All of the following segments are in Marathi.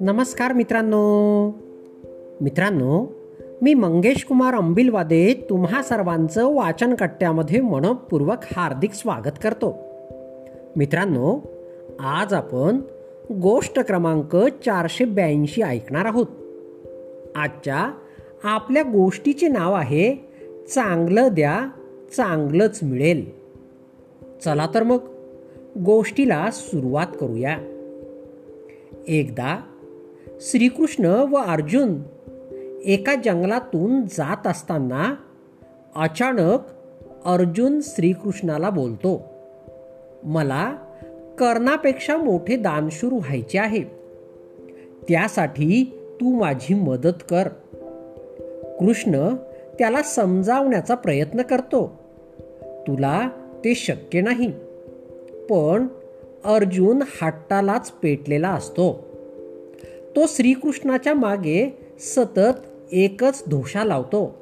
नमस्कार मित्रांनो. मित्रांनो मी मंगेश कुमार अंबिलवादे तुम्हा सर्वांचं वाचनकट्ट्यामध्ये मनपूर्वक हार्दिक स्वागत करतो. मित्रांनो आज आपण गोष्ट क्रमांक चारशे ब्याऐंशी ऐकणार आहोत. आजच्या आपल्या गोष्टीचे नाव आहे चांगलं द्या चांगलंच मिळेल. चला तर मग गोष्टीला सुरुवात करूया. एकदा श्रीकृष्ण व अर्जुन एका जंगलातून जात असताना अचानक अर्जुन श्रीकृष्णाला बोलतो मला कर्णापेक्षा मोठे दानशूर व्हायचे आहे. त्यासाठी तू माझी मदत कर. कृष्ण त्याला समजावण्याचा प्रयत्न करतो तुला ते शक्य नाही. पण अर्जुन हट्टालाच पेटलेला असतो. तो श्रीकृष्णाच्या मागे सतत एकच धोषा लावतो.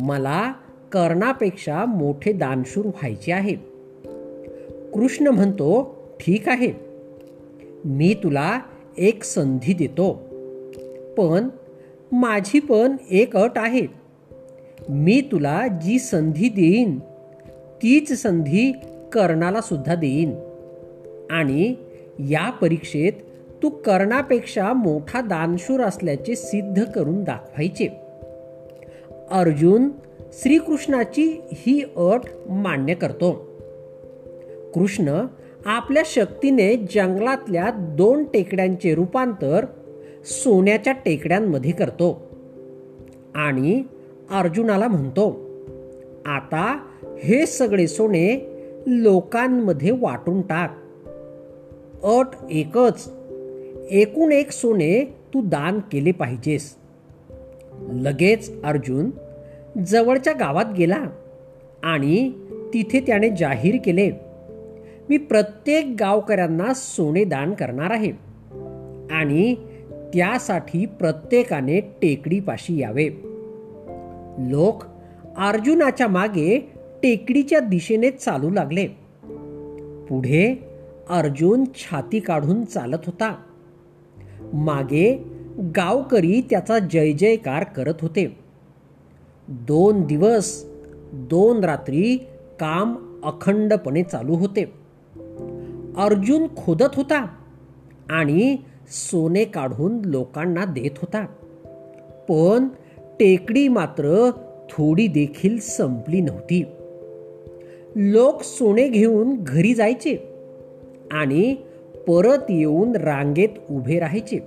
मला कर्णापेक्षा मोठे दानशूर व्हायचे आहे कृष्ण म्हणतो ठीक आहे. मी तुला एक संधी देतो. पण माझी पण एक अट आहे. मी तुला जी संधी देईन तीच संधी कर्णाला सुद्धा देईन. आणि या परीक्षेत तू कर्णापेक्षा मोठा दानशूर असल्याचे सिद्ध करून दाखवायचे. अर्जुन श्रीकृष्णाची ही अट मान्य करतो. कृष्ण आपल्या शक्तीने जंगलातल्या दोन टेकड्यांचे रूपांतर सोन्याच्या टेकड्यांमध्ये करतो. आणि अर्जुनाला म्हणतो आता हे सगळे सोने लोकांमध्ये वाटून टाक. अट एकच. एकूण एक सोने तू दान केले पाहिजेस. लगेच अर्जुन जवळच्या गावात गेला आणि तिथे त्याने जाहीर केले मी प्रत्येक गावकऱ्यांना सोने दान करणार आहे आणि त्यासाठी प्रत्येकाने टेकडीपाशी यावे. लोक अर्जुनाच्या मागे टेकडीच्या दिशेने चालू लागले. पुढे अर्जुन छाती काढून चालत होता. मागे गावकरी त्याचा जय जयकार करत होते. दोन दिवस दोन रात्री काम अखंडपणे चालू होते. अर्जुन खोदत होता आणि सोने काढून लोकांना देत होता. पण टेकडी मात्र थोडी देखील संपली नव्हती. लोक सोने घेऊन घरी जायचे आणि परत येऊन रांगेत उभे राहायचे.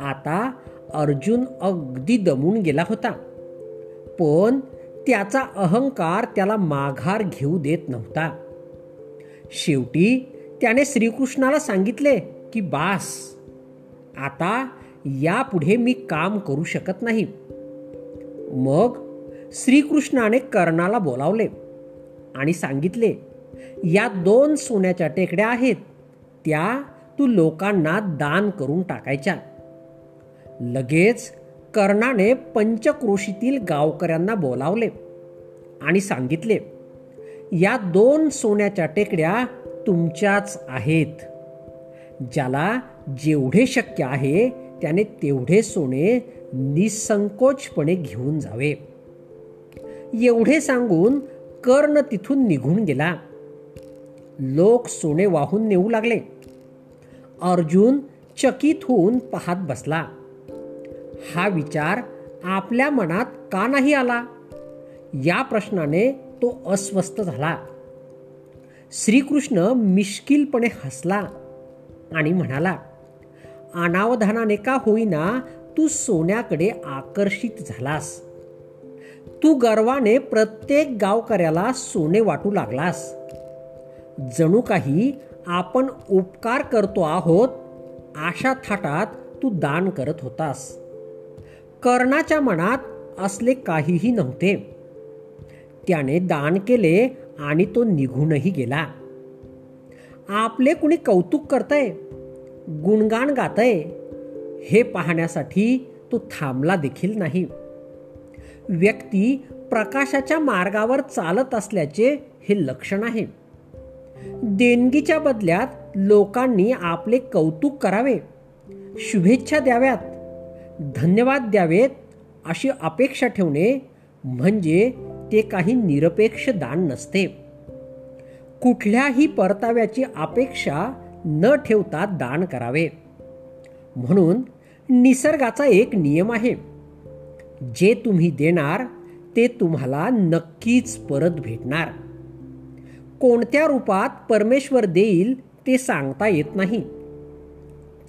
आता अर्जुन अगदी दमून गेला होता. पण त्याचा अहंकार त्याला माघार घेऊ देत नव्हता. शेवटी त्याने श्रीकृष्णाला सांगितले की बास आता यापुढे मी काम करू शकत नाही. मग श्रीकृष्णाने कर्णाला बोलावले आणि सांगितले या दोन सोन्याच्या टेकड्या आहेत त्या तू लोकांना दान करून टाकायच्या. लगेच कर्णाने पंचक्रोशीतील गावकऱ्यांना बोलावले आणि सांगितले या दोन सोन्याच्या टेकड्या तुमच्याच आहेत. ज्याला जेवढे शक्य आहे त्याने तेवढे सोने निसंकोचपणे घेऊन जावे. एवढे सांगून कर्ण तिथून निघून गेला. लोक सोने वाहून नेऊ लागले. अर्जुन चकित होऊन पाहत बसला. हा विचार आपल्या मनात का नाही आला? या प्रश्नाने तो अस्वस्थ झाला. श्रीकृष्ण मिश्किलपणे हसला आणि म्हणाला अनावधानाने का होईना तू सोन्याकडे आकर्षित झालास? तू गर्वाने प्रत्येक गावकऱ्याला सोने वाटू लागलास. जणू काही आपण उपकार करतो आहोत अशा थाटात तू दान करत होतास. कर्णाच्या मनात असले काहीही नव्हते. त्याने दान केले आणि तो निघूनही गेला. आपले कुणी कौतुक करतय गुणगान गातय हे पाहण्यासाठी तो थांबला देखील नाही. व्यक्ती प्रकाशाच्या मार्गावर चालत असल्याचे हे लक्षण आहे. देणगीच्या बदल्यात लोकांनी आपले कौतुक करावे. शुभेच्छा द्याव्यात. धन्यवाद द्यावेत अशी अपेक्षा ठेवणे म्हणजे ते काही निरपेक्ष दान नसते. कुठल्याही परताव्याची अपेक्षा न ठेवता दान करावे. म्हणून निसर्गाचा एक नियम आहे. जे तुम्ही देणार ते तुम्हाला नक्कीच परत भेटणार. कोणत्या रूपात परमेश्वर देईल ते सांगता येत नाही.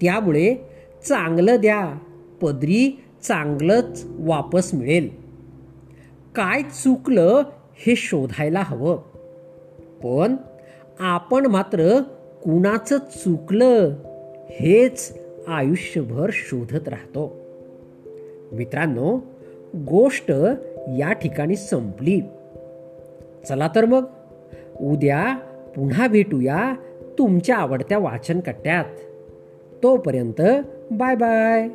त्यामुळे चांगलं द्या पदरी चांगलंच वापस मिळेल. काय चुकलं हे शोधायला हवं. पण आपण मात्र कुणाचं चुकलं हेच आयुष्यभर शोधत राहतो. मित्रांनो गोष्ट या ठिकाणी संपली. चला तर मग उद्या पुन्हा भेटूया तुमच्या आवडत्या वाचन कट्ट्यात तोपर्यंत बाय बाय.